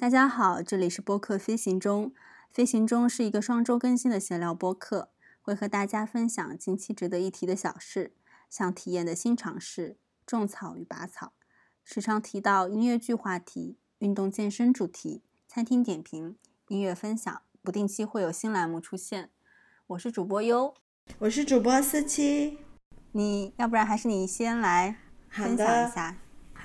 大家好，这里是播客飞行中。飞行中是一个双周更新的闲聊播客，会和大家分享近期值得一提的小事，想体验的新尝试、种草与拔草，时常提到音乐剧话题、运动健身主题、餐厅点评、音乐分享，不定期会有新栏目出现。我是主播优，我是主播思七，你要不然还是你先来分享一下。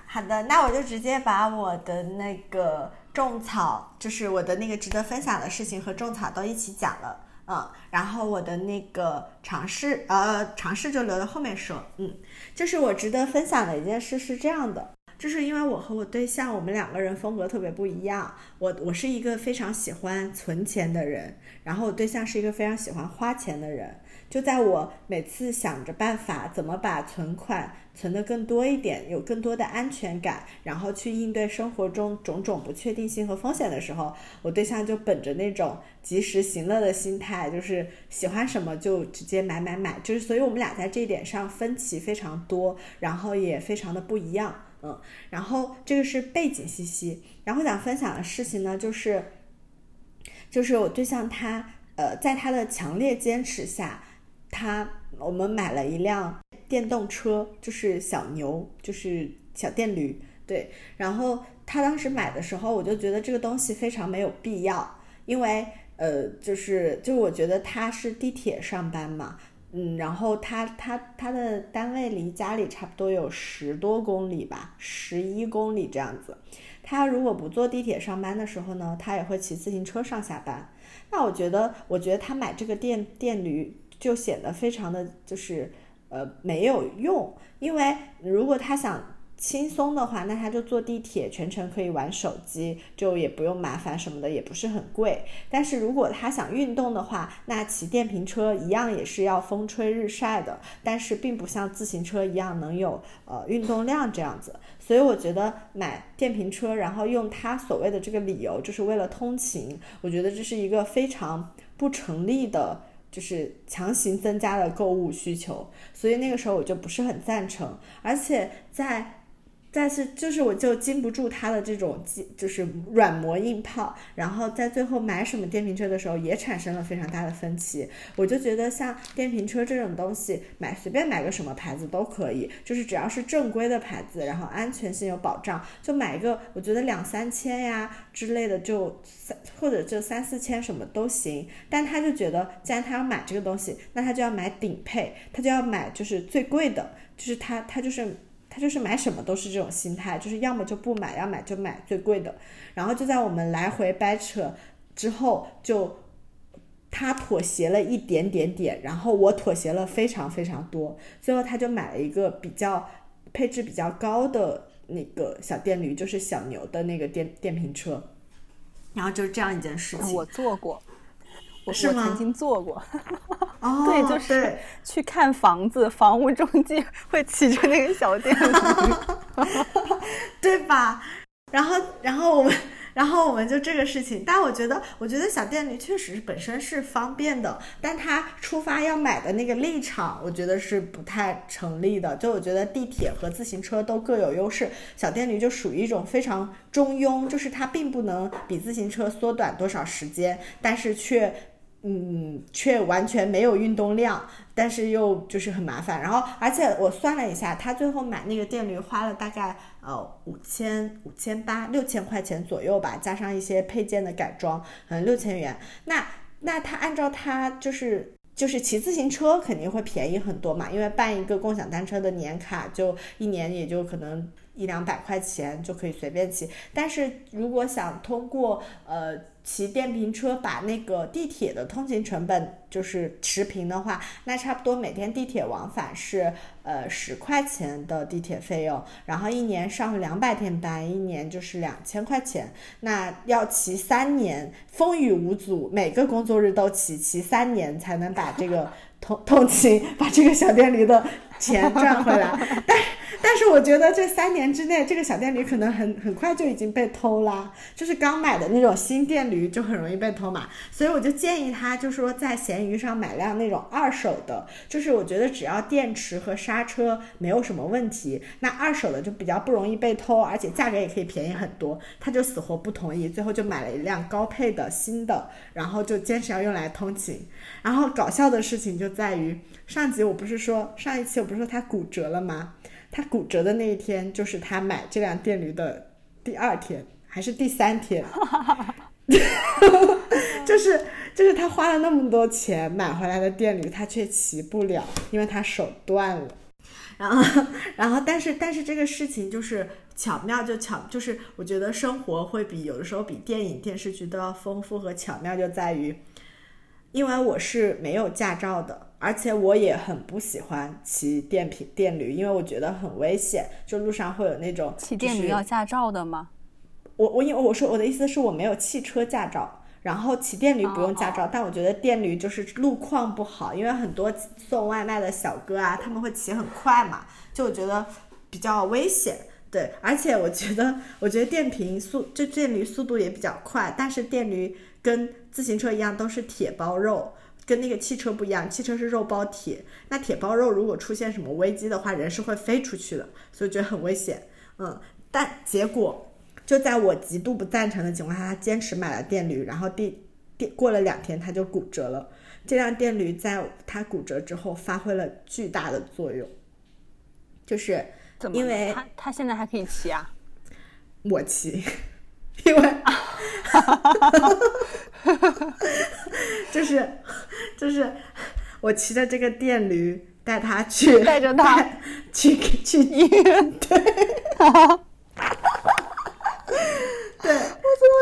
好的，那我就直接把我的那个。种草就是我的那个值得分享的事情和种草都一起讲了，嗯，然后我的那个尝试，呃，尝试就留到后面说，嗯，就是我值得分享的一件事是这样的，就是因为我和我对象，我们两个人风格特别不一样，我我是一个非常喜欢存钱的人，然后我对象是一个非常喜欢花钱的人。就在我每次想着办法怎么把存款存得更多一点，有更多的安全感，然后去应对生活中种种不确定性和风险的时候，我对象就本着那种及时行乐的心态，就是喜欢什么就直接买买买，就是所以我们俩在这一点上分歧非常多，然后也非常的不一样，嗯，然后这个是背景信息，然后想分享的事情呢，就是就是我对象他呃在他的强烈坚持下。他，我们买了一辆电动车，就是小牛，就是小电驴，对。然后他当时买的时候，我就觉得这个东西非常没有必要，因为呃，就是就我觉得他是地铁上班嘛，嗯，然后他他他的单位离家里差不多有十多公里吧，十一公里这样子。他如果不坐地铁上班的时候呢，他也会骑自行车上下班。那我觉得，我觉得他买这个电电驴。就显得非常的就是，呃，没有用。因为如果他想轻松的话，那他就坐地铁，全程可以玩手机，就也不用麻烦什么的，也不是很贵。但是如果他想运动的话，那骑电瓶车一样也是要风吹日晒的，但是并不像自行车一样能有呃运动量这样子。所以我觉得买电瓶车，然后用他所谓的这个理由，就是为了通勤，我觉得这是一个非常不成立的。就是强行增加了购物需求，所以那个时候我就不是很赞成，而且在。但是就是我就禁不住他的这种就是软磨硬泡，然后在最后买什么电瓶车的时候也产生了非常大的分歧。我就觉得像电瓶车这种东西，买随便买个什么牌子都可以，就是只要是正规的牌子，然后安全性有保障，就买一个我觉得两三千呀之类的就三或者就三四千什么都行。但他就觉得既然他要买这个东西，那他就要买顶配，他就要买就是最贵的，就是他他就是。他就是买什么都是这种心态，就是要么就不买，要买就买最贵的。然后就在我们来回掰扯之后，就他妥协了一点点点，然后我妥协了非常非常多。最后他就买了一个比较配置比较高的那个小电驴，就是小牛的那个电电瓶车。然后就是这样一件事情，我做过。我是曾经做过，对，就是去看房子，房屋中介 会骑着那个小电驴，对吧？然后，然后我们。然后我们就这个事情，但我觉得，我觉得小电驴确实本身是方便的，但它出发要买的那个立场，我觉得是不太成立的。就我觉得地铁和自行车都各有优势，小电驴就属于一种非常中庸，就是它并不能比自行车缩短多少时间，但是却。嗯，却完全没有运动量，但是又就是很麻烦。然后，而且我算了一下，他最后买那个电驴花了大概呃五千五千八六千块钱左右吧，加上一些配件的改装，可能六千元。那那他按照他就是就是骑自行车肯定会便宜很多嘛，因为办一个共享单车的年卡就一年也就可能一两百块钱就可以随便骑。但是如果想通过呃。骑电瓶车把那个地铁的通勤成本就是持平的话，那差不多每天地铁往返是呃十块钱的地铁费用，然后一年上两百天班，一年就是两千块钱。那要骑三年，风雨无阻，每个工作日都骑，骑三年才能把这个通 通勤把这个小电驴的钱赚回来。但但是我觉得这三年之内，这个小电驴可能很很快就已经被偷啦，就是刚买的那种新电驴就很容易被偷嘛，所以我就建议他，就说在闲鱼上买辆那种二手的，就是我觉得只要电池和刹车没有什么问题，那二手的就比较不容易被偷，而且价格也可以便宜很多。他就死活不同意，最后就买了一辆高配的新的，然后就坚持要用来通勤。然后搞笑的事情就在于，上集我不是说上一期我不是说他骨折了吗？他骨折的那一天就是他买这辆电驴的第二天还是第三天，就是就是他花了那么多钱买回来的电驴，他却骑不了，因为他手断了。然后，然后，但是，但是这个事情就是巧妙，就巧，就是我觉得生活会比有的时候比电影电视剧都要丰富和巧妙，就在于，因为我是没有驾照的，而且我也很不喜欢骑电瓶电驴，因为我觉得很危险，就路上会有那种骑电驴要驾照的吗？我我因为我说我的意思是我没有汽车驾照。然后骑电驴不用驾照，但我觉得电驴就是路况不好，因为很多送外卖的小哥啊，他们会骑很快嘛，就我觉得比较危险。对，而且我觉得，我觉得电瓶速就电驴速度也比较快，但是电驴跟自行车一样都是铁包肉，跟那个汽车不一样，汽车是肉包铁，那铁包肉如果出现什么危机的话，人是会飞出去的，所以觉得很危险。嗯，但结果。就在我极度不赞成的情况下，他坚持买了电驴，然后第第过了两天他就骨折了。这辆电驴在他骨折之后发挥了巨大的作用，就是因为他他现在还可以骑啊，我骑，因为 就是就是我骑着这个电驴带他去 带着他去去医院，对。对，我怎么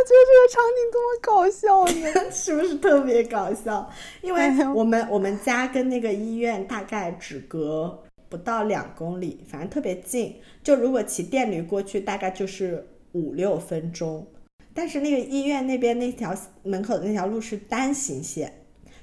觉得这个场景这么搞笑呢？是不是特别搞笑？因为我们我们家跟那个医院大概只隔不到两公里，反正特别近。就如果骑电驴过去，大概就是五六分钟。但是那个医院那边那条门口的那条路是单行线。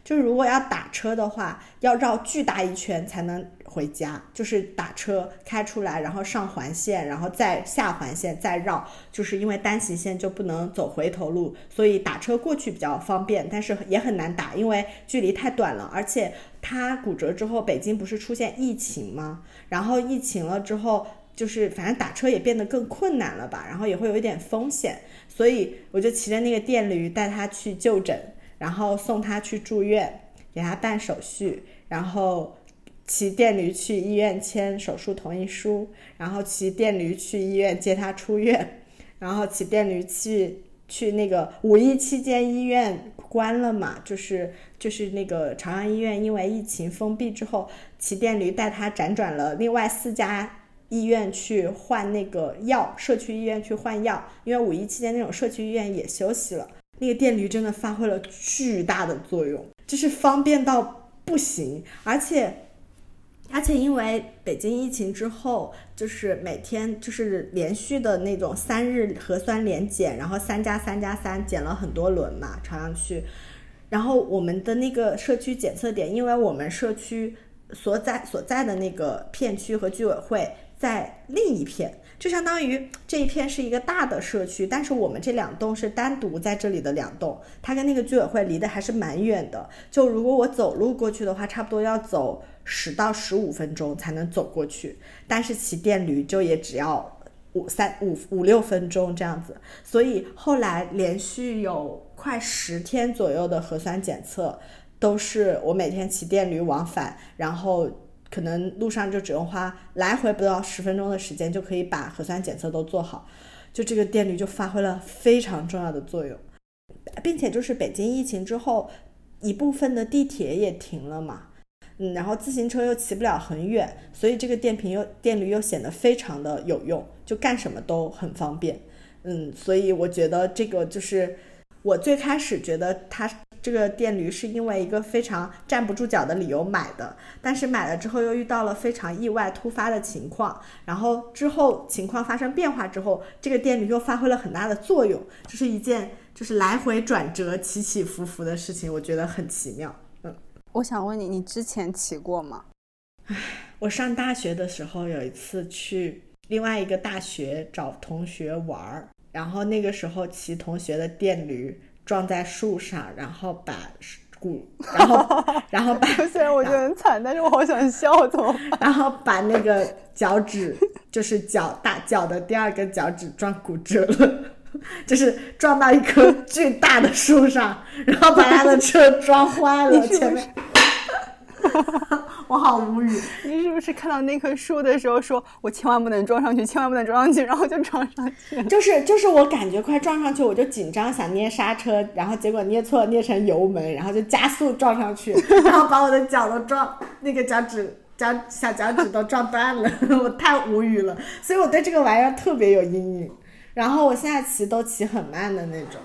就是如果要打车的话，要绕巨大一圈才能回家。就是打车开出来，然后上环线，然后再下环线，再绕。就是因为单行线就不能走回头路，所以打车过去比较方便，但是也很难打，因为距离太短了。而且他骨折之后，北京不是出现疫情吗？然后疫情了之后，就是反正打车也变得更困难了吧，然后也会有一点风险，所以我就骑着那个电驴带他去就诊。然后送他去住院，给他办手续，然后骑电驴去医院签手术同意书，然后骑电驴去医院接他出院，然后骑电驴去去那个五一期间医院关了嘛，就是就是那个朝阳医院因为疫情封闭之后，骑电驴带他辗转了另外四家医院去换那个药，社区医院去换药，因为五一期间那种社区医院也休息了。那个电驴真的发挥了巨大的作用，就是方便到不行，而且，而且因为北京疫情之后，就是每天就是连续的那种三日核酸连检，然后三加三加三检了很多轮嘛，朝阳区，然后我们的那个社区检测点，因为我们社区所在所在的那个片区和居委会在另一片。就相当于这一片是一个大的社区，但是我们这两栋是单独在这里的两栋，它跟那个居委会离得还是蛮远的。就如果我走路过去的话，差不多要走十到十五分钟才能走过去，但是骑电驴就也只要五三五五六分钟这样子。所以后来连续有快十天左右的核酸检测，都是我每天骑电驴往返，然后。可能路上就只用花来回不到十分钟的时间，就可以把核酸检测都做好，就这个电驴就发挥了非常重要的作用，并且就是北京疫情之后，一部分的地铁也停了嘛，嗯，然后自行车又骑不了很远，所以这个电瓶又电驴又显得非常的有用，就干什么都很方便，嗯，所以我觉得这个就是我最开始觉得它。这个电驴是因为一个非常站不住脚的理由买的，但是买了之后又遇到了非常意外突发的情况，然后之后情况发生变化之后，这个电驴又发挥了很大的作用，这是一件就是来回转折、起起伏伏的事情，我觉得很奇妙。嗯，我想问你，你之前骑过吗？唉，我上大学的时候有一次去另外一个大学找同学玩儿，然后那个时候骑同学的电驴撞在树上，然后把骨，然后 然后把 虽然我觉得很惨，但是我好想笑，怎么办？然后把那个脚趾，就是脚大脚的第二根脚趾撞骨折了，就是撞到一棵巨大的树上，然后把他的车撞坏了，前面。我好无语！你是不是看到那棵树的时候，说我千万不能撞上去，千万不能撞上去，然后就撞上去？就是就是，我感觉快撞上去，我就紧张，想捏刹车，然后结果捏错了，捏成油门，然后就加速撞上去，然后把我的脚都撞，那个脚趾脚小脚趾都撞断了，我太无语了。所以我对这个玩意儿特别有阴影。然后我现在骑都骑很慢的那种。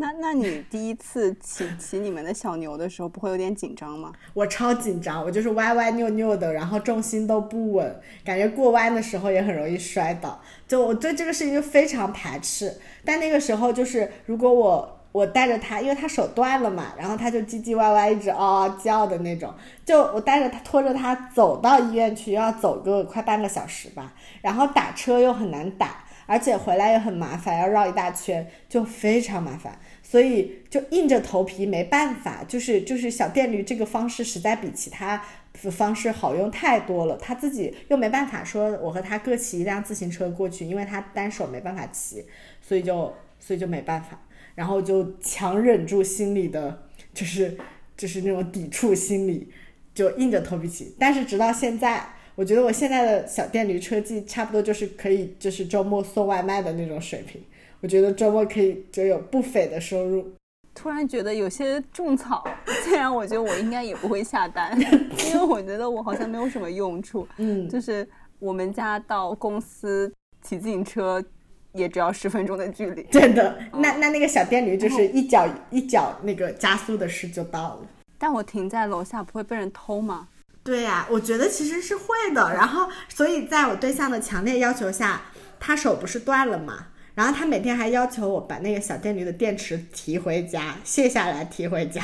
那那你第一次骑 骑你们的小牛的时候，不会有点紧张吗？我超紧张，我就是歪歪扭扭的，然后重心都不稳，感觉过弯的时候也很容易摔倒。就我对这个事情就非常排斥。但那个时候就是，如果我我带着它，因为它手断了嘛，然后它就唧唧歪歪一直嗷嗷叫的那种，就我带着它拖着它走到医院去，要走个快半个小时吧，然后打车又很难打，而且回来也很麻烦，要绕一大圈，就非常麻烦。所以就硬着头皮没办法，就是就是小电驴这个方式实在比其他方式好用太多了。他自己又没办法说，我和他各骑一辆自行车过去，因为他单手没办法骑，所以就所以就没办法，然后就强忍住心里的，就是就是那种抵触心理，就硬着头皮骑。但是直到现在，我觉得我现在的小电驴车技差不多就是可以就是周末送外卖的那种水平。我觉得周末可以就有不菲的收入。突然觉得有些种草，虽然我觉得我应该也不会下单，因为我觉得我好像没有什么用处。嗯，就是我们家到公司骑自行车也只要十分钟的距离。真的，那那那个小电驴就是一脚一脚那个加速的事就到了。但我停在楼下不会被人偷吗？对呀，我觉得其实是会的。然后，所以在我对象的强烈要求下，他手不是断了吗？然后他每天还要求我把那个小电驴的电池提回家，卸下来提回家，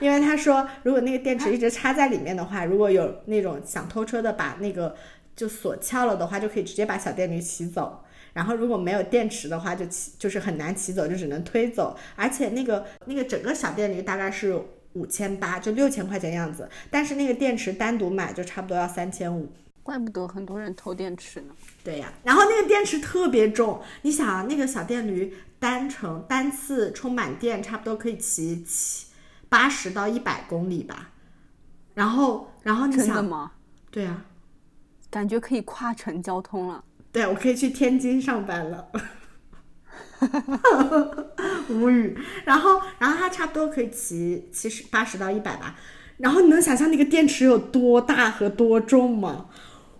因为他说如果那个电池一直插在里面的话，如果有那种想偷车的把那个就锁撬了的话，就可以直接把小电驴骑走。然后如果没有电池的话，就骑就是很难骑走，就只能推走。而且那个那个整个小电驴大概是五千八，就六千块钱样子，但是那个电池单独买就差不多要三千五。怪不得很多人偷电池呢。对呀，然后那个电池特别重，你想啊，那个小电驴单程单次充满电，差不多可以骑七八十到一百公里吧。然后，然后你想，真的吗？对呀，感觉可以跨城交通了。对，我可以去天津上班了。哈哈哈无语。然后，然后它差不多可以骑七十八十到一百吧。然后你能想象那个电池有多大和多重吗？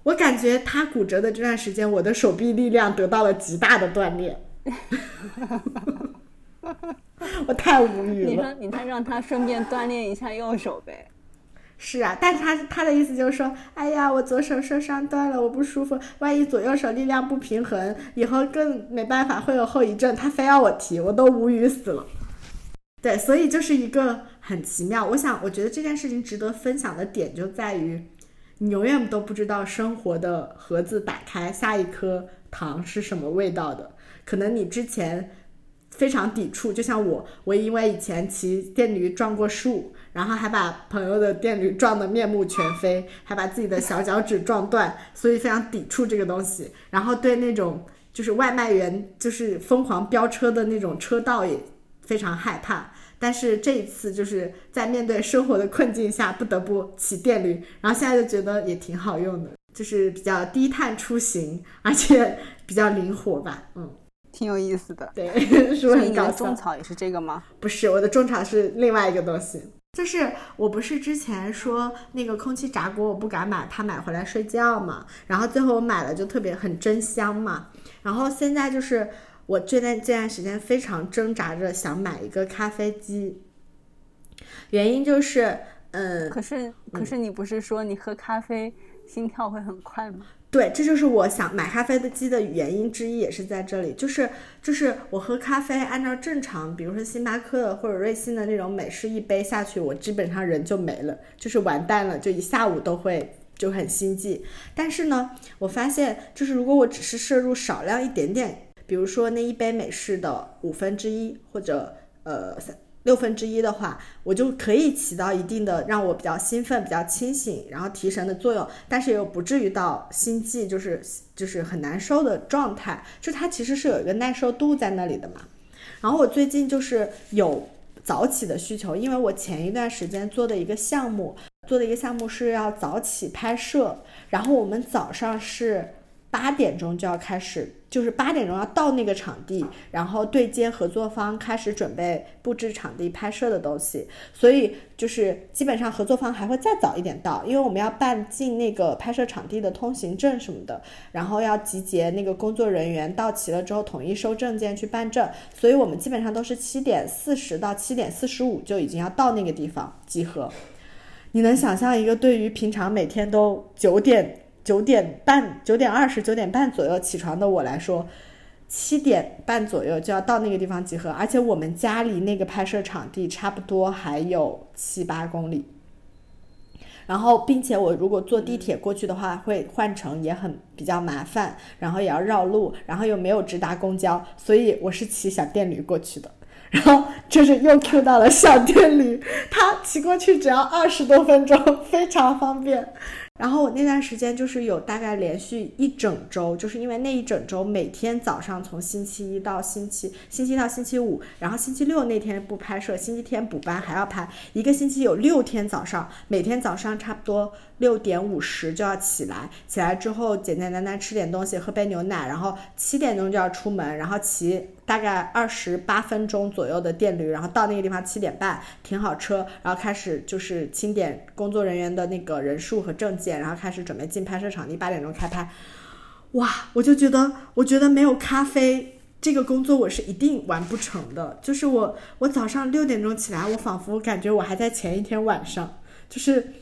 我感觉他骨折的这段时间，我的手臂力量得到了极大的锻炼。哈哈哈我太无语了。你说，你看让他顺便锻炼一下右手呗。是啊，但是他他的意思就是说，哎呀，我左手受伤断了，我不舒服，万一左右手力量不平衡，以后更没办法，会有后遗症。他非要我提，我都无语死了。对，所以就是一个很奇妙。我想，我觉得这件事情值得分享的点就在于。你永远都不知道生活的盒子打开下一颗糖是什么味道的。可能你之前非常抵触，就像我，我因为以前骑电驴撞过树，然后还把朋友的电驴撞得面目全非，还把自己的小脚趾撞断，所以非常抵触这个东西。然后对那种就是外卖员就是疯狂飙车的那种车道也非常害怕。但是这一次就是在面对生活的困境下，不得不骑电驴，然后现在就觉得也挺好用的，就是比较低碳出行，而且比较灵活吧，嗯，挺有意思的。对，是不是很搞笑？种草也是这个吗？不是，我的种草是另外一个东西，就是我不是之前说那个空气炸锅我不敢买，怕买回来睡觉嘛，然后最后我买了就特别很真香嘛，然后现在就是。我这段这段时间非常挣扎着想买一个咖啡机，原因就是，嗯，可是可是你不是说你喝咖啡心跳会很快吗？对，这就是我想买咖啡的机的原因之一，也是在这里，就是就是我喝咖啡按照正常，比如说星巴克或者瑞幸的那种美式一杯下去，我基本上人就没了，就是完蛋了，就一下午都会就很心悸。但是呢，我发现就是如果我只是摄入少量一点点，比如说那一杯美式的五分之一或者呃三。六分之一的话，我就可以起到一定的让我比较兴奋、比较清醒，然后提神的作用，但是又不至于到心悸，就是就是很难受的状态。就它其实是有一个耐受度在那里的嘛。然后我最近就是有早起的需求，因为我前一段时间做的一个项目，做的一个项目是要早起拍摄，然后我们早上是。八点钟就要开始，就是八点钟要到那个场地，然后对接合作方，开始准备布置场地拍摄的东西。所以就是基本上合作方还会再早一点到，因为我们要办进那个拍摄场地的通行证什么的，然后要集结那个工作人员到齐了之后统一收证件去办证。所以我们基本上都是七点四十到七点四十五就已经要到那个地方集合。你能想象一个对于平常每天都九点？九点半、九点二十、九点半左右起床的我来说，七点半左右就要到那个地方集合，而且我们家离那个拍摄场地差不多还有七八公里。然后，并且我如果坐地铁过去的话，会换乘也很比较麻烦，然后也要绕路，然后又没有直达公交，所以我是骑小电驴过去的。然后就是又 Q 到了小电驴，它骑过去只要二十多分钟，非常方便。然后我那段时间就是有大概连续一整周，就是因为那一整周每天早上从星期一到星期星期到星期五，然后星期六那天不拍摄，星期天补班还要拍，一个星期有六天早上，每天早上差不多六点五十就要起来，起来之后简简单单吃点东西，喝杯牛奶，然后七点钟就要出门，然后骑大概二十八分钟左右的电驴，然后到那个地方七点半停好车，然后开始就是清点工作人员的那个人数和证件。然后开始准备进拍摄场地，八点钟开拍。哇，我就觉得，我觉得没有咖啡这个工作，我是一定完不成的。就是我，我早上六点钟起来，我仿佛感觉我还在前一天晚上，就是，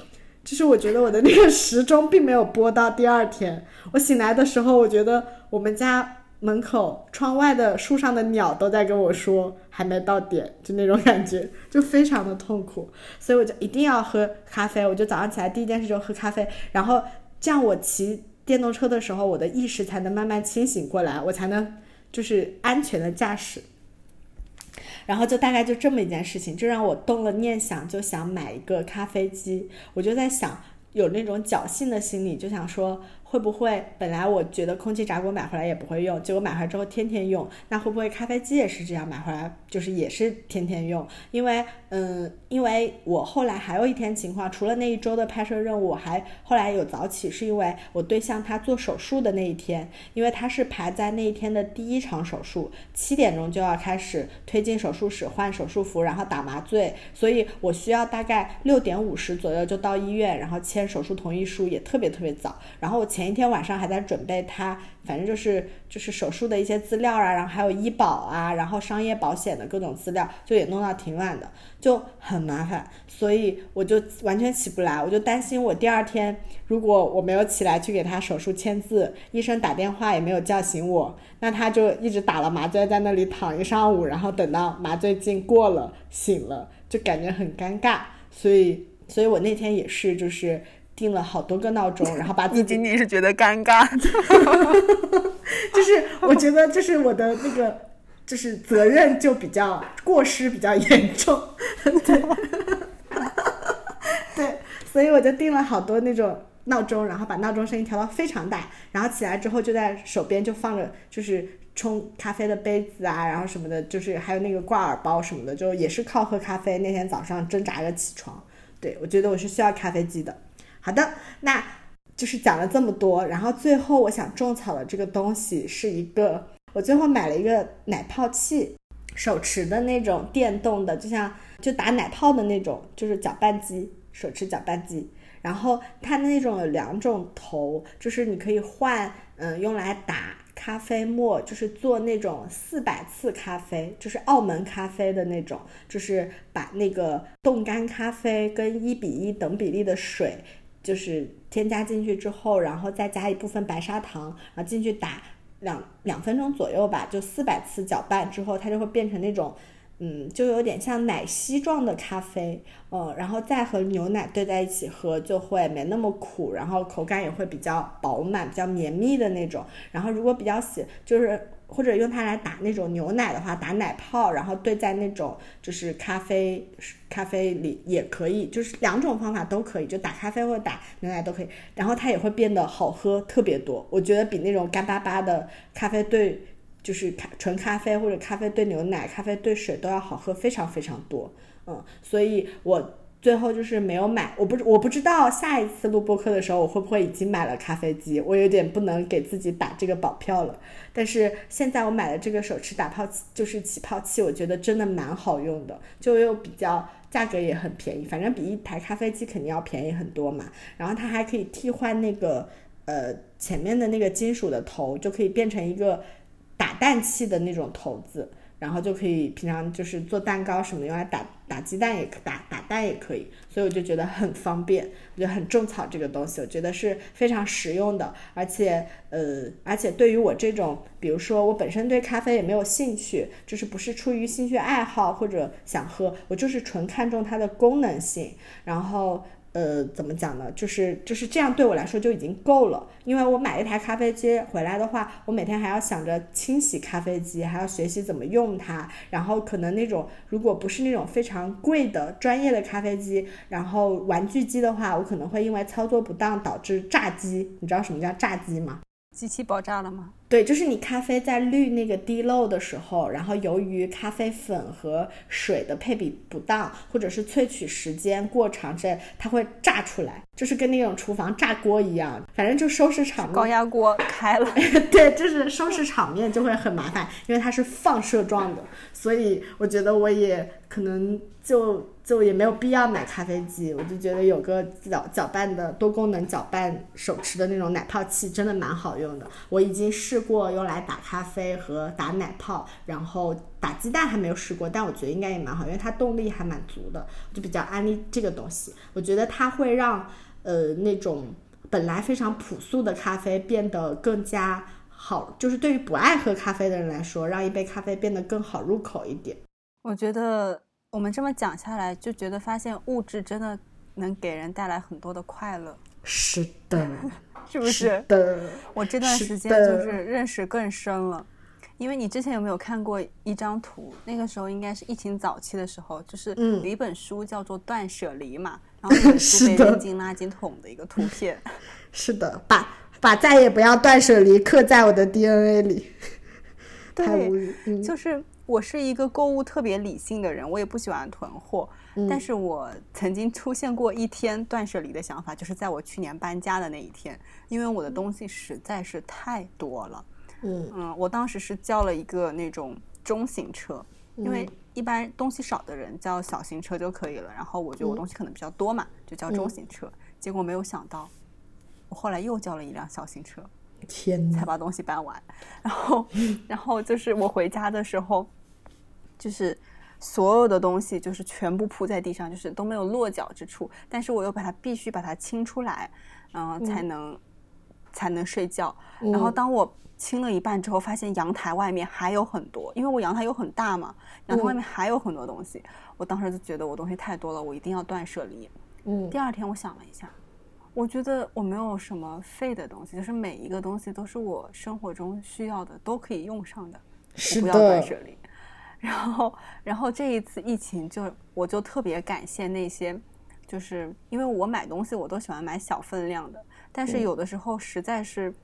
就是我觉得我的那个时钟并没有播到第二天。我醒来的时候，我觉得我们家。门口窗外的树上的鸟都在跟我说还没到点，就那种感觉，就非常的痛苦，所以我就一定要喝咖啡。我就早上起来第一件事就喝咖啡，然后这样我骑电动车的时候，我的意识才能慢慢清醒过来，我才能就是安全的驾驶。然后就大概就这么一件事情，就让我动了念想，就想买一个咖啡机。我就在想，有那种侥幸的心理，就想说。会不会本来我觉得空气炸锅买回来也不会用，结果买回来之后天天用？那会不会咖啡机也是这样买回来就是也是天天用？因为嗯，因为我后来还有一天情况，除了那一周的拍摄任务，还后来有早起，是因为我对象他做手术的那一天，因为他是排在那一天的第一场手术，七点钟就要开始推进手术室换手术服，然后打麻醉，所以我需要大概六点五十左右就到医院，然后签手术同意书也特别特别早，然后我前。前一天晚上还在准备他，反正就是就是手术的一些资料啊，然后还有医保啊，然后商业保险的各种资料，就也弄到挺晚的，就很麻烦，所以我就完全起不来，我就担心我第二天如果我没有起来去给他手术签字，医生打电话也没有叫醒我，那他就一直打了麻醉在那里躺一上午，然后等到麻醉劲过了醒了，就感觉很尴尬，所以所以我那天也是就是。定了好多个闹钟，然后把自己。仅仅是觉得尴尬，就是我觉得就是我的那个就是责任就比较过失比较严重，对，对，所以我就定了好多那种闹钟，然后把闹钟声音调到非常大，然后起来之后就在手边就放着就是冲咖啡的杯子啊，然后什么的，就是还有那个挂耳包什么的，就也是靠喝咖啡那天早上挣扎着起床。对我觉得我是需要咖啡机的。好的，那就是讲了这么多，然后最后我想种草的这个东西是一个，我最后买了一个奶泡器，手持的那种电动的，就像就打奶泡的那种，就是搅拌机，手持搅拌机。然后它的那种有两种头，就是你可以换，嗯，用来打咖啡沫，就是做那种四百次咖啡，就是澳门咖啡的那种，就是把那个冻干咖啡跟一比一等比例的水。就是添加进去之后，然后再加一部分白砂糖，然后进去打两两分钟左右吧，就四百次搅拌之后，它就会变成那种嗯，就有点像奶昔状的咖啡，呃，然后再和牛奶兑在一起喝，就会没那么苦，然后口感也会比较饱满、比较绵密的那种。然后如果比较喜，就是或者用它来打那种牛奶的话，打奶泡，然后兑在那种就是咖啡咖啡里也可以，就是两种方法都可以，就打咖啡或者打牛奶都可以。然后它也会变得好喝特别多，我觉得比那种干巴巴的咖啡兑。就是纯咖啡或者咖啡兑牛奶、咖啡兑水都要好喝非常非常多，嗯，所以我最后就是没有买，我不我不知道下一次录播课的时候我会不会已经买了咖啡机，我有点不能给自己打这个保票了。但是现在我买了这个手持打泡器，就是起泡器，我觉得真的蛮好用的，就又比较价格也很便宜，反正比一台咖啡机肯定要便宜很多嘛。然后它还可以替换那个呃前面的那个金属的头，就可以变成一个。打蛋器的那种头子，然后就可以平常就是做蛋糕什么用来打打鸡蛋也可打打蛋也可以，所以我就觉得很方便，我觉得很种草这个东西，我觉得是非常实用的，而且呃，而且对于我这种，比如说我本身对咖啡也没有兴趣，就是不是出于兴趣爱好或者想喝，我就是纯看重它的功能性，然后。呃，怎么讲呢？就是就是这样，对我来说就已经够了。因为我买一台咖啡机回来的话，我每天还要想着清洗咖啡机，还要学习怎么用它。然后可能那种如果不是那种非常贵的专业的咖啡机，然后玩具机的话，我可能会因为操作不当导致炸机。你知道什么叫炸机吗？机器爆炸了吗？对，就是你咖啡在滤那个滴漏的时候，然后由于咖啡粉和水的配比不当，或者是萃取时间过长之类，它会炸出来，就是跟那种厨房炸锅一样，反正就收拾场面。高压锅开了，对，就是收拾场面就会很麻烦，因为它是放射状的，所以我觉得我也可能就。就也没有必要买咖啡机，我就觉得有个搅搅拌的多功能搅拌手持的那种奶泡器真的蛮好用的。我已经试过用来打咖啡和打奶泡，然后打鸡蛋还没有试过，但我觉得应该也蛮好，因为它动力还蛮足的，就比较安利这个东西。我觉得它会让呃那种本来非常朴素的咖啡变得更加好，就是对于不爱喝咖啡的人来说，让一杯咖啡变得更好入口一点。我觉得。我们这么讲下来，就觉得发现物质真的能给人带来很多的快乐。是的，是不是？的。我这段时间就是认识更深了，因为你之前有没有看过一张图？那个时候应该是疫情早期的时候，就是有一本书叫做《断舍离》嘛，然后那本书 被扔进垃圾桶的一个图片。是的，把把再也不要断舍离刻在我的 DNA 里。太无语，就是。我是一个购物特别理性的人，我也不喜欢囤货。但是我曾经出现过一天断舍离的想法，就是在我去年搬家的那一天，因为我的东西实在是太多了。嗯嗯，我当时是叫了一个那种中型车，因为一般东西少的人叫小型车就可以了。然后我觉得我东西可能比较多嘛，就叫中型车。结果没有想到，我后来又叫了一辆小型车。天，才把东西搬完，然后，然后就是我回家的时候，就是所有的东西就是全部铺在地上，就是都没有落脚之处。但是我又把它必须把它清出来，嗯，才能才能睡觉。然后当我清了一半之后，发现阳台外面还有很多，因为我阳台有很大嘛，阳台外面还有很多东西。我当时就觉得我东西太多了，我一定要断舍离。嗯，第二天我想了一下。我觉得我没有什么废的东西，就是每一个东西都是我生活中需要的，都可以用上的。不要断舍离。然后，然后这一次疫情，就我就特别感谢那些，就是因为我买东西我都喜欢买小分量的，但是有的时候实在是，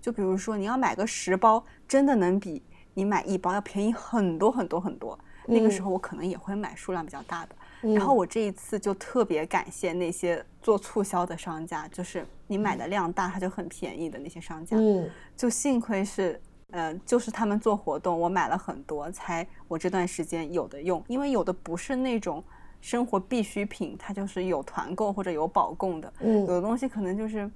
就比如说你要买个十包，真的能比你买一包要便宜很多很多很多。那个时候我可能也会买数量比较大的。然后我这一次就特别感谢那些做促销的商家，就是你买的量大，它就很便宜的那些商家。嗯，就幸亏是，呃，就是他们做活动，我买了很多，才我这段时间有的用。因为有的不是那种生活必需品，它就是有团购或者有保供的。嗯，有的东西可能就是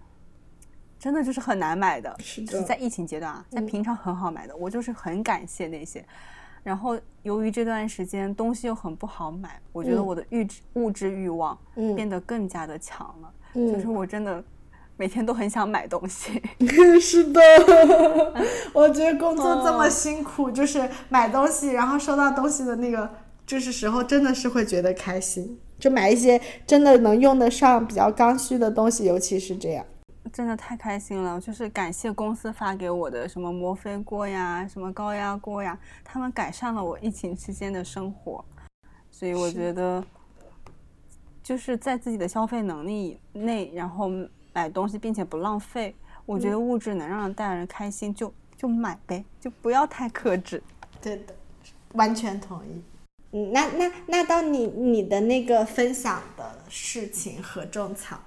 真的就是很难买的，就是在疫情阶段啊，在平常很好买的。我就是很感谢那些。然后，由于这段时间东西又很不好买，我觉得我的物质物质欲望变得更加的强了。就是我真的每天都很想买东西。是的，我觉得工作这么辛苦，就是买东西，然后收到东西的那个就是时候，真的是会觉得开心。就买一些真的能用得上、比较刚需的东西，尤其是这样，真的太开心了。就是感谢公司发给我的什么摩飞锅呀、什么高压锅呀，他们改善了我疫情期间的生活。所以我觉得，就是在自己的消费能力内，然后买东西并且不浪费。我觉得物质能让大人开心，就就买呗，就不要太克制。对的，完全同意。嗯，那那那到你你的那个分享的事情和种草，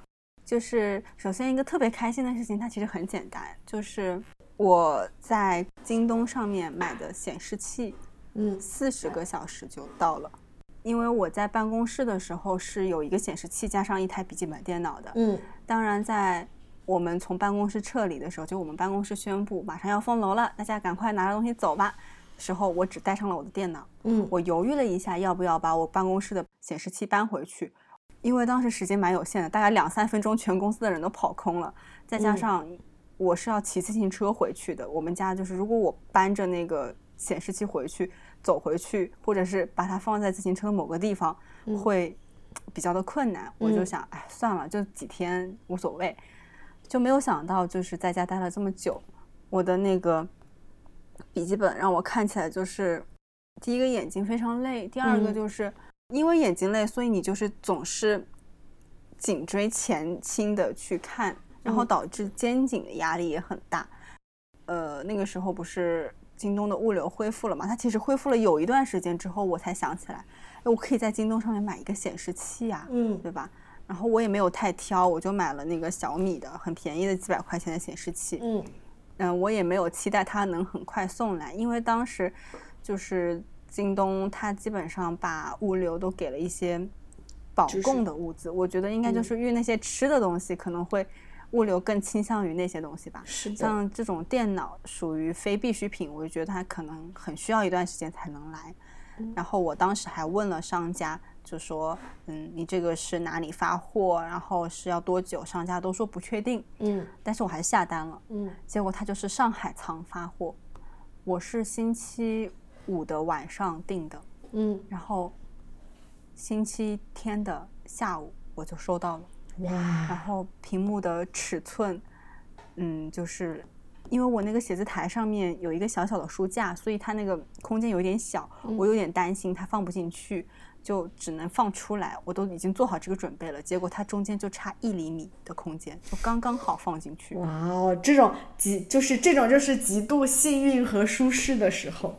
就是首先一个特别开心的事情，它其实很简单，就是我在京东上面买的显示器，嗯，四十个小时就到了。因为我在办公室的时候是有一个显示器加上一台笔记本电脑的，嗯，当然在我们从办公室撤离的时候，就我们办公室宣布马上要封楼了，大家赶快拿着东西走吧。时候我只带上了我的电脑，嗯，我犹豫了一下，要不要把我办公室的显示器搬回去，因为当时时间蛮有限的，大概两三分钟，全公司的人都跑空了，再加上我是要骑自行车回去的，我们家就是如果我搬着那个显示器回去，走回去，或者是把它放在自行车的某个地方，会比较的困难，我就想，哎，算了，就几天无所谓，就没有想到就是在家待了这么久，我的那个。笔记本让我看起来就是，第一个眼睛非常累，第二个就是因为眼睛累，所以你就是总是颈椎前倾的去看，然后导致肩颈的压力也很大。呃，那个时候不是京东的物流恢复了嘛？它其实恢复了有一段时间之后，我才想起来，我可以在京东上面买一个显示器啊，嗯，对吧？然后我也没有太挑，我就买了那个小米的很便宜的几百块钱的显示器，嗯。嗯，我也没有期待它能很快送来，因为当时就是京东，它基本上把物流都给了一些保供的物资。我觉得应该就是运那些吃的东西，可能会物流更倾向于那些东西吧。是的。像这种电脑属于非必需品，我就觉得它可能很需要一段时间才能来。然后我当时还问了商家。就说，嗯，你这个是哪里发货，然后是要多久？商家都说不确定，嗯，但是我还是下单了，嗯，结果他就是上海仓发货，我是星期五的晚上订的，嗯，然后星期天的下午我就收到了，哇，然后屏幕的尺寸，嗯，就是因为我那个写字台上面有一个小小的书架，所以它那个空间有点小，我有点担心它放不进去。就只能放出来，我都已经做好这个准备了，结果它中间就差一厘米的空间，就刚刚好放进去。哇哦，这种极就是这种就是极度幸运和舒适的时候，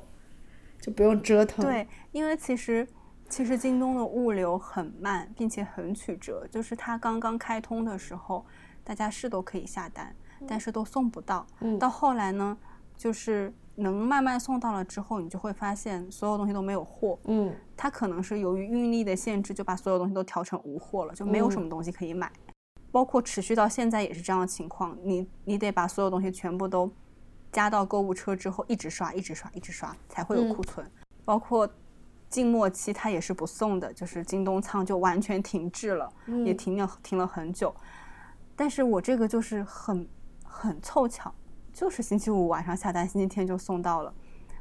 就不用折腾。对，因为其实其实京东的物流很慢，并且很曲折，就是它刚刚开通的时候，大家是都可以下单，但是都送不到。嗯，到后来呢，就是。能慢慢送到了之后，你就会发现所有东西都没有货。嗯，它可能是由于运力的限制，就把所有东西都调成无货了，就没有什么东西可以买。包括持续到现在也是这样的情况，你你得把所有东西全部都加到购物车之后，一直刷，一直刷，一直刷，才会有库存。包括静默期它也是不送的，就是京东仓就完全停滞了，也停了停了很久。但是我这个就是很很凑巧。就是星期五晚上下单，星期天就送到了，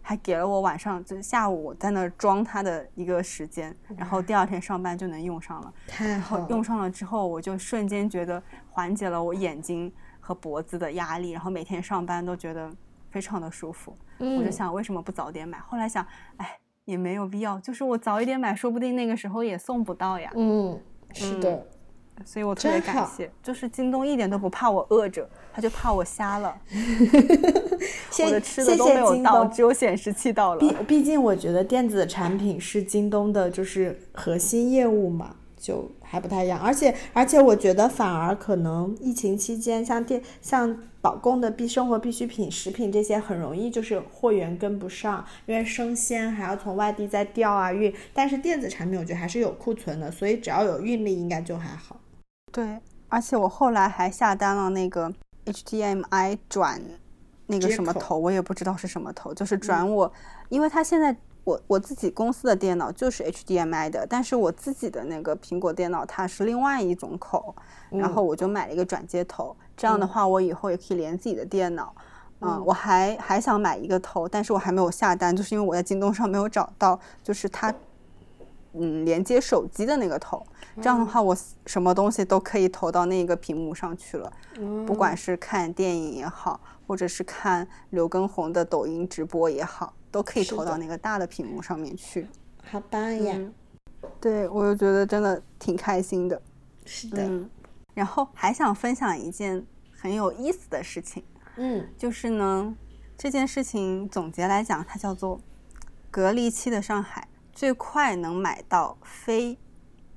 还给了我晚上就是下午我在那装它的一个时间，然后第二天上班就能用上了。太好，用上了之后，我就瞬间觉得缓解了我眼睛和脖子的压力，然后每天上班都觉得非常的舒服。我就想为什么不早点买？后来想，哎，也没有必要，就是我早一点买，说不定那个时候也送不到呀。嗯，是的。所以我特别感谢，就是京东一点都不怕我饿着，他就怕我瞎了。我的吃的都没有到，只有显示器到了。毕毕竟我觉得电子产品是京东的，就是核心业务嘛，就还不太一样。而且而且，我觉得反而可能疫情期间，像电像保供的必生活必需品、食品这些，很容易就是货源跟不上，因为生鲜还要从外地再调啊运。但是电子产品我觉得还是有库存的，所以只要有运力，应该就还好。对，而且我后来还下单了那个 HDMI 转那个什么头，我也不知道是什么头，就是转我，因为它现在我我自己公司的电脑就是 HDMI 的，但是我自己的那个苹果电脑它是另外一种口，然后我就买了一个转接头，这样的话我以后也可以连自己的电脑。嗯，我还还想买一个头，但是我还没有下单，就是因为我在京东上没有找到，就是它，嗯，连接手机的那个头。这样的话，我什么东西都可以投到那个屏幕上去了，不管是看电影也好，或者是看刘畊宏的抖音直播也好，都可以投到那个大的屏幕上面去。好棒呀！对，我就觉得真的挺开心的。是的。然后还想分享一件很有意思的事情。嗯，就是呢，这件事情总结来讲，它叫做隔离期的上海最快能买到非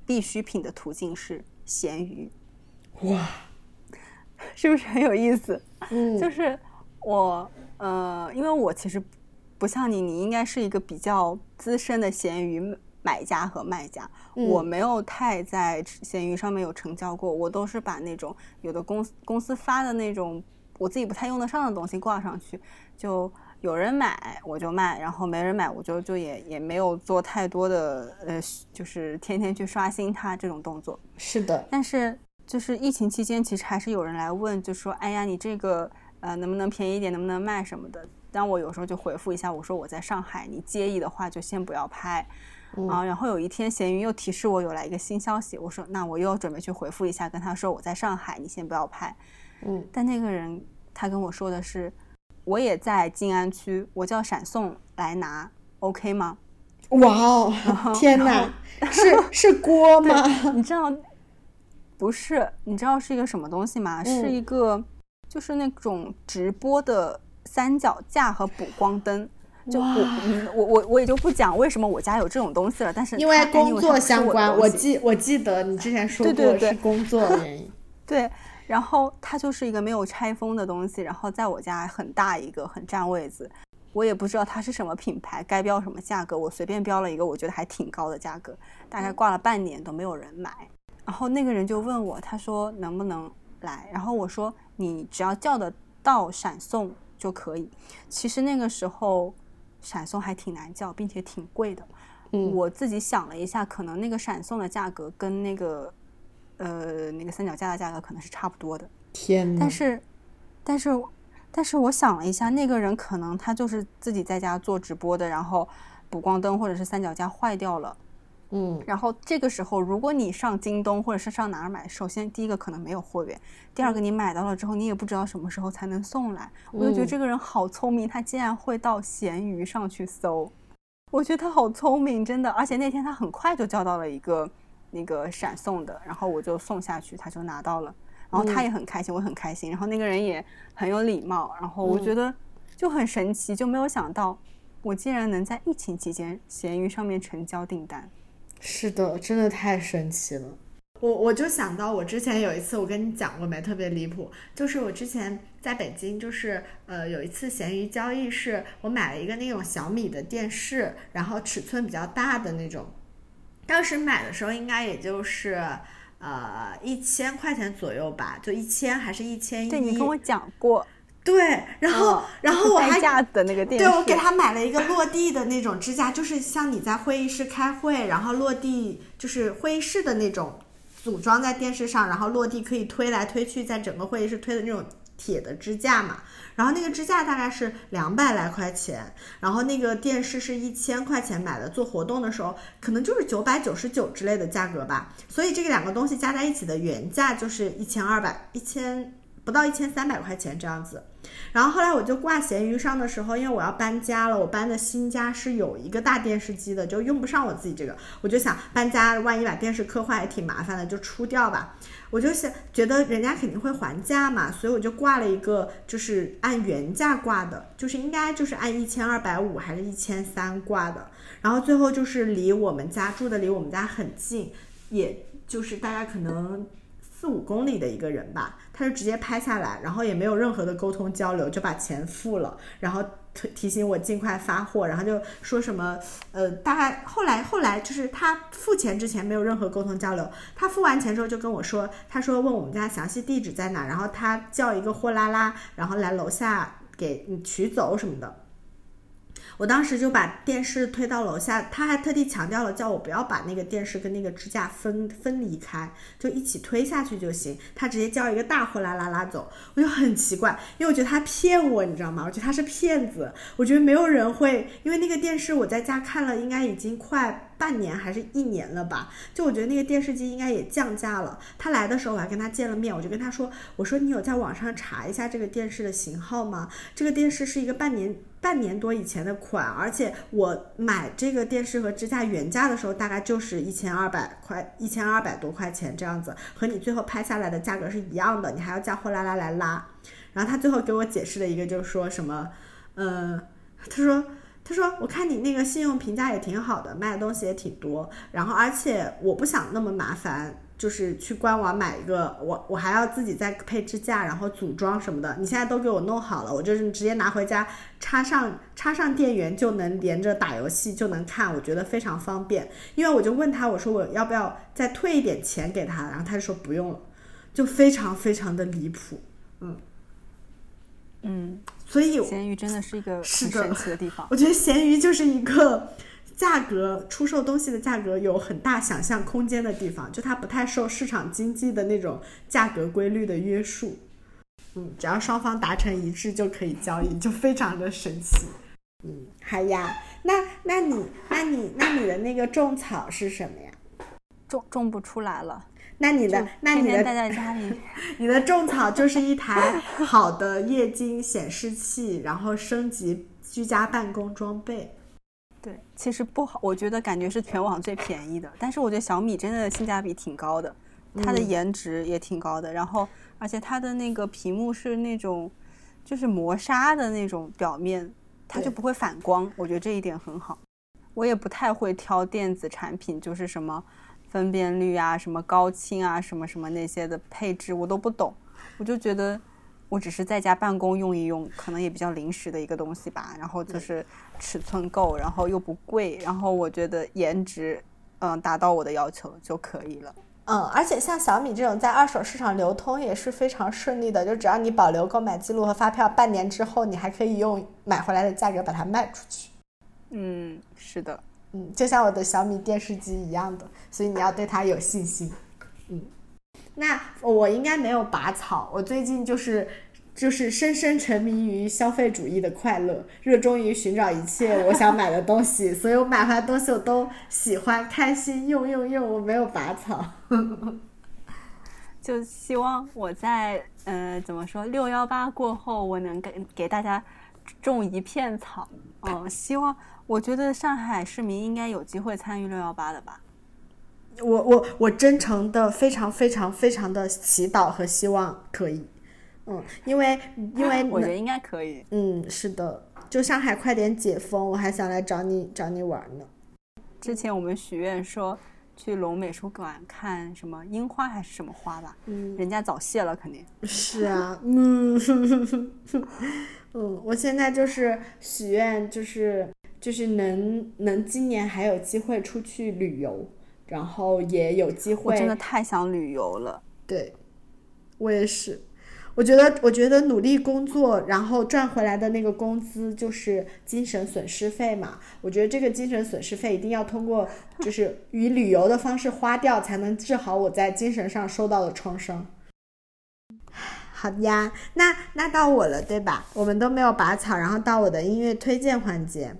必需品的途径是咸鱼。哇，是不是很有意思？嗯，就是我，呃，因为我其实不像你，你应该是一个比较资深的闲鱼买家和卖家，我没有太在闲鱼上面有成交过，我都是把那种有的公司公司发的那种。我自己不太用得上的东西挂上去，就有人买我就卖，然后没人买我就就也也没有做太多的呃，就是天天去刷新它这种动作。是的，但是就是疫情期间，其实还是有人来问，就说哎呀，你这个呃能不能便宜一点，能不能卖什么的。但我有时候就回复一下，我说我在上海，你介意的话就先不要拍啊。然后有一天闲鱼又提示我有来一个新消息，我说那我又准备去回复一下，跟他说我在上海，你先不要拍。嗯，但那个人他跟我说的是，我也在静安区，我叫闪送来拿，OK 吗？哇哦，天哪，是是锅 吗？你知道不是？你知道是一个什么东西吗？是一个就是那种直播的三脚架和补光灯。就我我我我也就不讲为什么我家有这种东西了，但是因为工作相关，我记我记得你之前说过是工作原因，对。然后它就是一个没有拆封的东西，然后在我家很大一个，很占位子。我也不知道它是什么品牌，该标什么价格，我随便标了一个，我觉得还挺高的价格，大概挂了半年都没有人买。然后那个人就问我，他说能不能来？然后我说你只要叫得到闪送就可以。其实那个时候闪送还挺难叫，并且挺贵的。嗯，我自己想了一下，可能那个闪送的价格跟那个。呃，那个三脚架的价格可能是差不多的。天但是，但是，但是我想了一下，那个人可能他就是自己在家做直播的，然后补光灯或者是三脚架坏掉了。嗯。然后这个时候，如果你上京东或者是上哪儿买，首先第一个可能没有货源，第二个你买到了之后，你也不知道什么时候才能送来。我就觉得这个人好聪明，他竟然会到闲鱼上去搜。我觉得他好聪明，真的。而且那天他很快就叫到了一个。那个闪送的，然后我就送下去，他就拿到了，然后他也很开心，我很开心，然后那个人也很有礼貌，然后我觉得就很神奇，就没有想到我竟然能在疫情期间闲鱼上面成交订单。是的，真的太神奇了。我我就想到我之前有一次我跟你讲过没，特别离谱，就是我之前在北京，就是呃有一次闲鱼交易是我买了一个那种小米的电视，然后尺寸比较大的那种。当时买的时候应该也就是，呃，一千块钱左右吧，就一千还是一千一？对你跟我讲过。对，然后然后我还架的那个电视，对我给他买了一个落地的那种支架，就是像你在会议室开会，然后落地就是会议室的那种，组装在电视上，然后落地可以推来推去，在整个会议室推的那种铁的支架嘛。然后那个支架大概是两百来块钱，然后那个电视是一千块钱买的，做活动的时候可能就是九百九十九之类的价格吧，所以这个两个东西加在一起的原价就是一千二百一千不到一千三百块钱这样子。然后后来我就挂闲鱼上的时候，因为我要搬家了，我搬的新家是有一个大电视机的，就用不上我自己这个，我就想搬家万一把电视磕坏也挺麻烦的，就出掉吧。我就想觉得人家肯定会还价嘛，所以我就挂了一个，就是按原价挂的，就是应该就是按一千二百五还是一千三挂的。然后最后就是离我们家住的离我们家很近，也就是大概可能四五公里的一个人吧，他就直接拍下来，然后也没有任何的沟通交流，就把钱付了，然后。提提醒我尽快发货，然后就说什么，呃，大概后来后来就是他付钱之前没有任何沟通交流，他付完钱之后就跟我说，他说问我们家详细地址在哪，然后他叫一个货拉拉，然后来楼下给你取走什么的。我当时就把电视推到楼下，他还特地强调了，叫我不要把那个电视跟那个支架分分离开，就一起推下去就行。他直接叫一个大货拉拉拉走，我就很奇怪，因为我觉得他骗我，你知道吗？我觉得他是骗子。我觉得没有人会，因为那个电视我在家看了，应该已经快。半年还是一年了吧？就我觉得那个电视机应该也降价了。他来的时候我还跟他见了面，我就跟他说：“我说你有在网上查一下这个电视的型号吗？这个电视是一个半年半年多以前的款，而且我买这个电视和支架原价的时候大概就是一千二百块，一千二百多块钱这样子，和你最后拍下来的价格是一样的，你还要叫货拉拉来拉。然后他最后给我解释了一个，就是说什么，嗯，他说。”他说：“我看你那个信用评价也挺好的，卖的东西也挺多。然后，而且我不想那么麻烦，就是去官网买一个，我我还要自己再配支架，然后组装什么的。你现在都给我弄好了，我就是直接拿回家，插上插上电源就能连着打游戏就能看，我觉得非常方便。因为我就问他，我说我要不要再退一点钱给他，然后他就说不用了，就非常非常的离谱，嗯嗯。”所以闲鱼真的是一个很神奇的地方。我觉得闲鱼就是一个价格出售东西的价格有很大想象空间的地方，就它不太受市场经济的那种价格规律的约束。嗯，只要双方达成一致就可以交易，就非常的神奇。嗯，好呀，那那你那你那你的那个种草是什么呀？种种不出来了。那你的，那你的待在家里，你的种草就是一台好的液晶显示器，然后升级居家办公装备。对，其实不好，我觉得感觉是全网最便宜的。但是我觉得小米真的性价比挺高的，它的颜值也挺高的。然后，而且它的那个屏幕是那种就是磨砂的那种表面，它就不会反光。我觉得这一点很好。我也不太会挑电子产品，就是什么。分辨率啊，什么高清啊，什么什么那些的配置我都不懂，我就觉得我只是在家办公用一用，可能也比较临时的一个东西吧。然后就是尺寸够，然后又不贵，然后我觉得颜值嗯达到我的要求就可以了。嗯，而且像小米这种在二手市场流通也是非常顺利的，就只要你保留购买记录和发票，半年之后你还可以用买回来的价格把它卖出去。嗯，是的。嗯，就像我的小米电视机一样的，所以你要对它有信心。嗯，那我应该没有拔草，我最近就是就是深深沉迷于消费主义的快乐，热衷于寻找一切我想买的东西，所以我买回来东西我都喜欢、开心，用用用，我没有拔草。就希望我在呃怎么说六幺八过后，我能给给大家种一片草。嗯，希望。我觉得上海市民应该有机会参与六幺八的吧。我我我真诚的非常非常非常的祈祷和希望可以，嗯，因为因为我觉得应该可以。嗯，是的，就上海快点解封，我还想来找你找你玩呢。之前我们许愿说去龙美术馆看什么樱花还是什么花吧，嗯，人家早谢了，肯定是啊，嗯嗯，我现在就是许愿就是。就是能能今年还有机会出去旅游，然后也有机会。我真的太想旅游了。对，我也是。我觉得，我觉得努力工作，然后赚回来的那个工资就是精神损失费嘛。我觉得这个精神损失费一定要通过，就是以旅游的方式花掉，才能治好我在精神上受到的创伤。好呀，那那到我了，对吧？我们都没有拔草，然后到我的音乐推荐环节。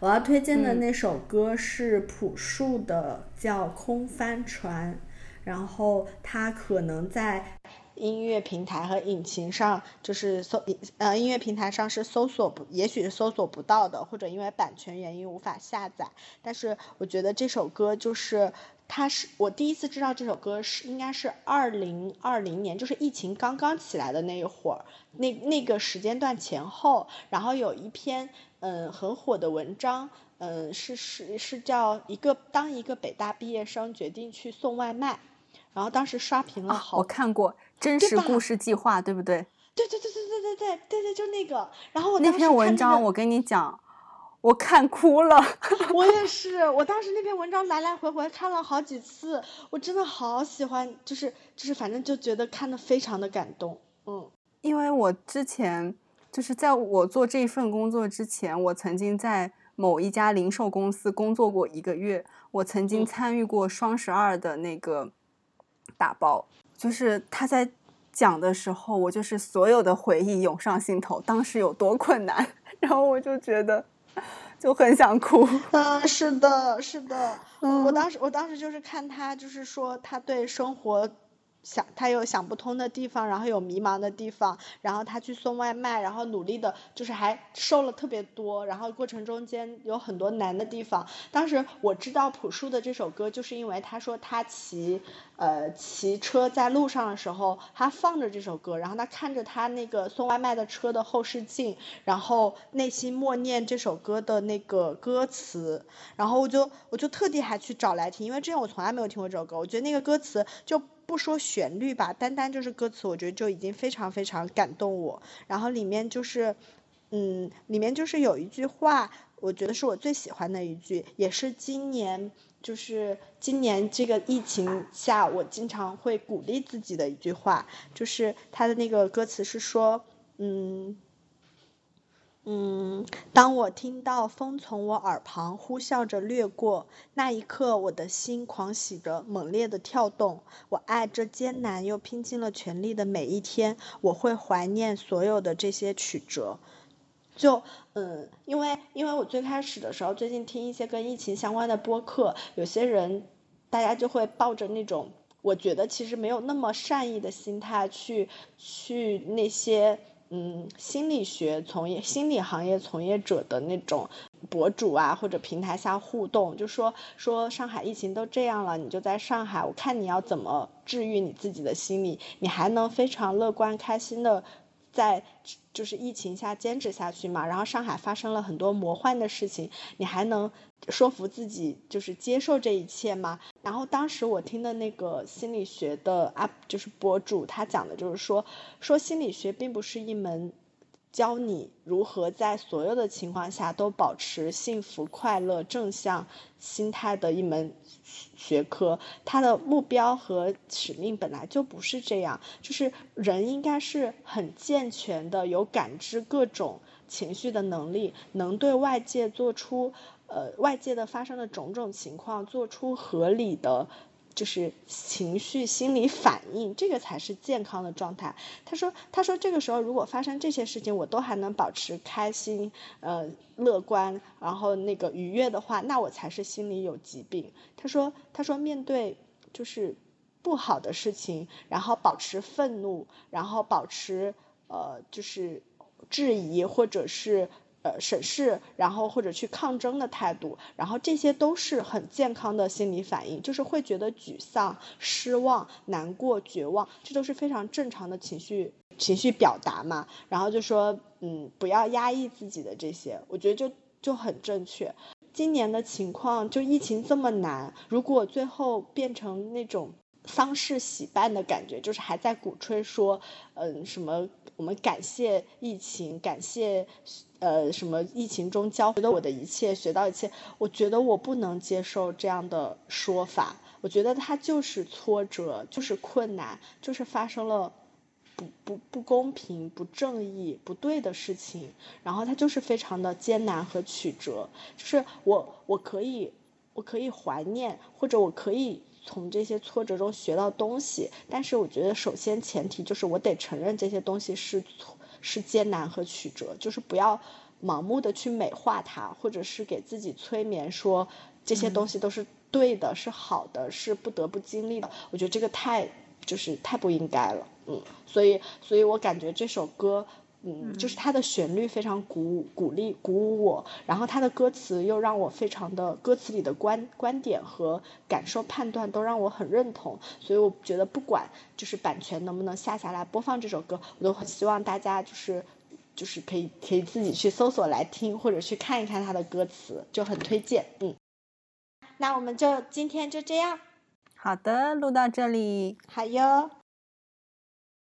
我要推荐的那首歌是朴树的，叫《空帆船》，然后它可能在音乐平台和引擎上，就是搜呃音乐平台上是搜索不，也许是搜索不到的，或者因为版权原因无法下载。但是我觉得这首歌就是，它是我第一次知道这首歌是应该是二零二零年，就是疫情刚刚起来的那一会儿，那那个时间段前后，然后有一篇。嗯，很火的文章，嗯，是是是叫一个当一个北大毕业生决定去送外卖，然后当时刷屏了好，我看过真实故事计划，对不对？对对对对对对对对对，就那个。然后我那篇文章，我跟你讲，我看哭了。我也是，我当时那篇文章来来回回看了好几次，我真的好喜欢，就是就是反正就觉得看的非常的感动，嗯，因为我之前。就是在我做这份工作之前，我曾经在某一家零售公司工作过一个月，我曾经参与过双十二的那个打包，就是他在讲的时候，我就是所有的回忆涌上心头，当时有多困难，然后我就觉得就很想哭。嗯，是的，是的，我当时我当时就是看他，就是说他对生活。想他有想不通的地方，然后有迷茫的地方，然后他去送外卖，然后努力的，就是还瘦了特别多，然后过程中间有很多难的地方。当时我知道朴树的这首歌，就是因为他说他骑呃骑车在路上的时候，他放着这首歌，然后他看着他那个送外卖的车的后视镜，然后内心默念这首歌的那个歌词，然后我就我就特地还去找来听，因为之前我从来没有听过这首歌，我觉得那个歌词就。不说旋律吧，单单就是歌词，我觉得就已经非常非常感动我。然后里面就是，嗯，里面就是有一句话，我觉得是我最喜欢的一句，也是今年就是今年这个疫情下，我经常会鼓励自己的一句话，就是他的那个歌词是说，嗯。嗯，当我听到风从我耳旁呼啸着掠过，那一刻，我的心狂喜着，猛烈的跳动。我爱这艰难又拼尽了全力的每一天，我会怀念所有的这些曲折。就，嗯，因为因为我最开始的时候，最近听一些跟疫情相关的播客，有些人，大家就会抱着那种，我觉得其实没有那么善意的心态去去那些。嗯，心理学从业、心理行业从业者的那种博主啊，或者平台下互动，就说说上海疫情都这样了，你就在上海，我看你要怎么治愈你自己的心理，你还能非常乐观开心的在就是疫情下坚持下去嘛？然后上海发生了很多魔幻的事情，你还能说服自己就是接受这一切吗？然后当时我听的那个心理学的 up 就是博主，他讲的就是说，说心理学并不是一门教你如何在所有的情况下都保持幸福、快乐、正向心态的一门学科。它的目标和使命本来就不是这样，就是人应该是很健全的，有感知各种情绪的能力，能对外界做出。呃，外界的发生的种种情况，做出合理的就是情绪心理反应，这个才是健康的状态。他说，他说这个时候如果发生这些事情，我都还能保持开心、呃乐观，然后那个愉悦的话，那我才是心里有疾病。他说，他说面对就是不好的事情，然后保持愤怒，然后保持呃就是质疑或者是。呃，审视，然后或者去抗争的态度，然后这些都是很健康的心理反应，就是会觉得沮丧、失望、难过、绝望，这都是非常正常的情绪情绪表达嘛。然后就说，嗯，不要压抑自己的这些，我觉得就就很正确。今年的情况，就疫情这么难，如果最后变成那种。丧事喜办的感觉，就是还在鼓吹说，嗯，什么我们感谢疫情，感谢呃什么疫情中教会的我的一切，学到一切。我觉得我不能接受这样的说法，我觉得它就是挫折，就是困难，就是发生了不不不公平、不正义、不对的事情，然后它就是非常的艰难和曲折。就是我我可以我可以怀念，或者我可以。从这些挫折中学到东西，但是我觉得首先前提就是我得承认这些东西是错是艰难和曲折，就是不要盲目的去美化它，或者是给自己催眠说这些东西都是对的，是好的，是不得不经历的。我觉得这个太就是太不应该了，嗯，所以所以我感觉这首歌。嗯，就是它的旋律非常鼓舞、鼓励、鼓舞我，然后它的歌词又让我非常的，歌词里的观观点和感受判断都让我很认同，所以我觉得不管就是版权能不能下下来播放这首歌，我都很希望大家就是就是可以可以自己去搜索来听，或者去看一看它的歌词，就很推荐。嗯，那我们就今天就这样。好的，录到这里。好哟。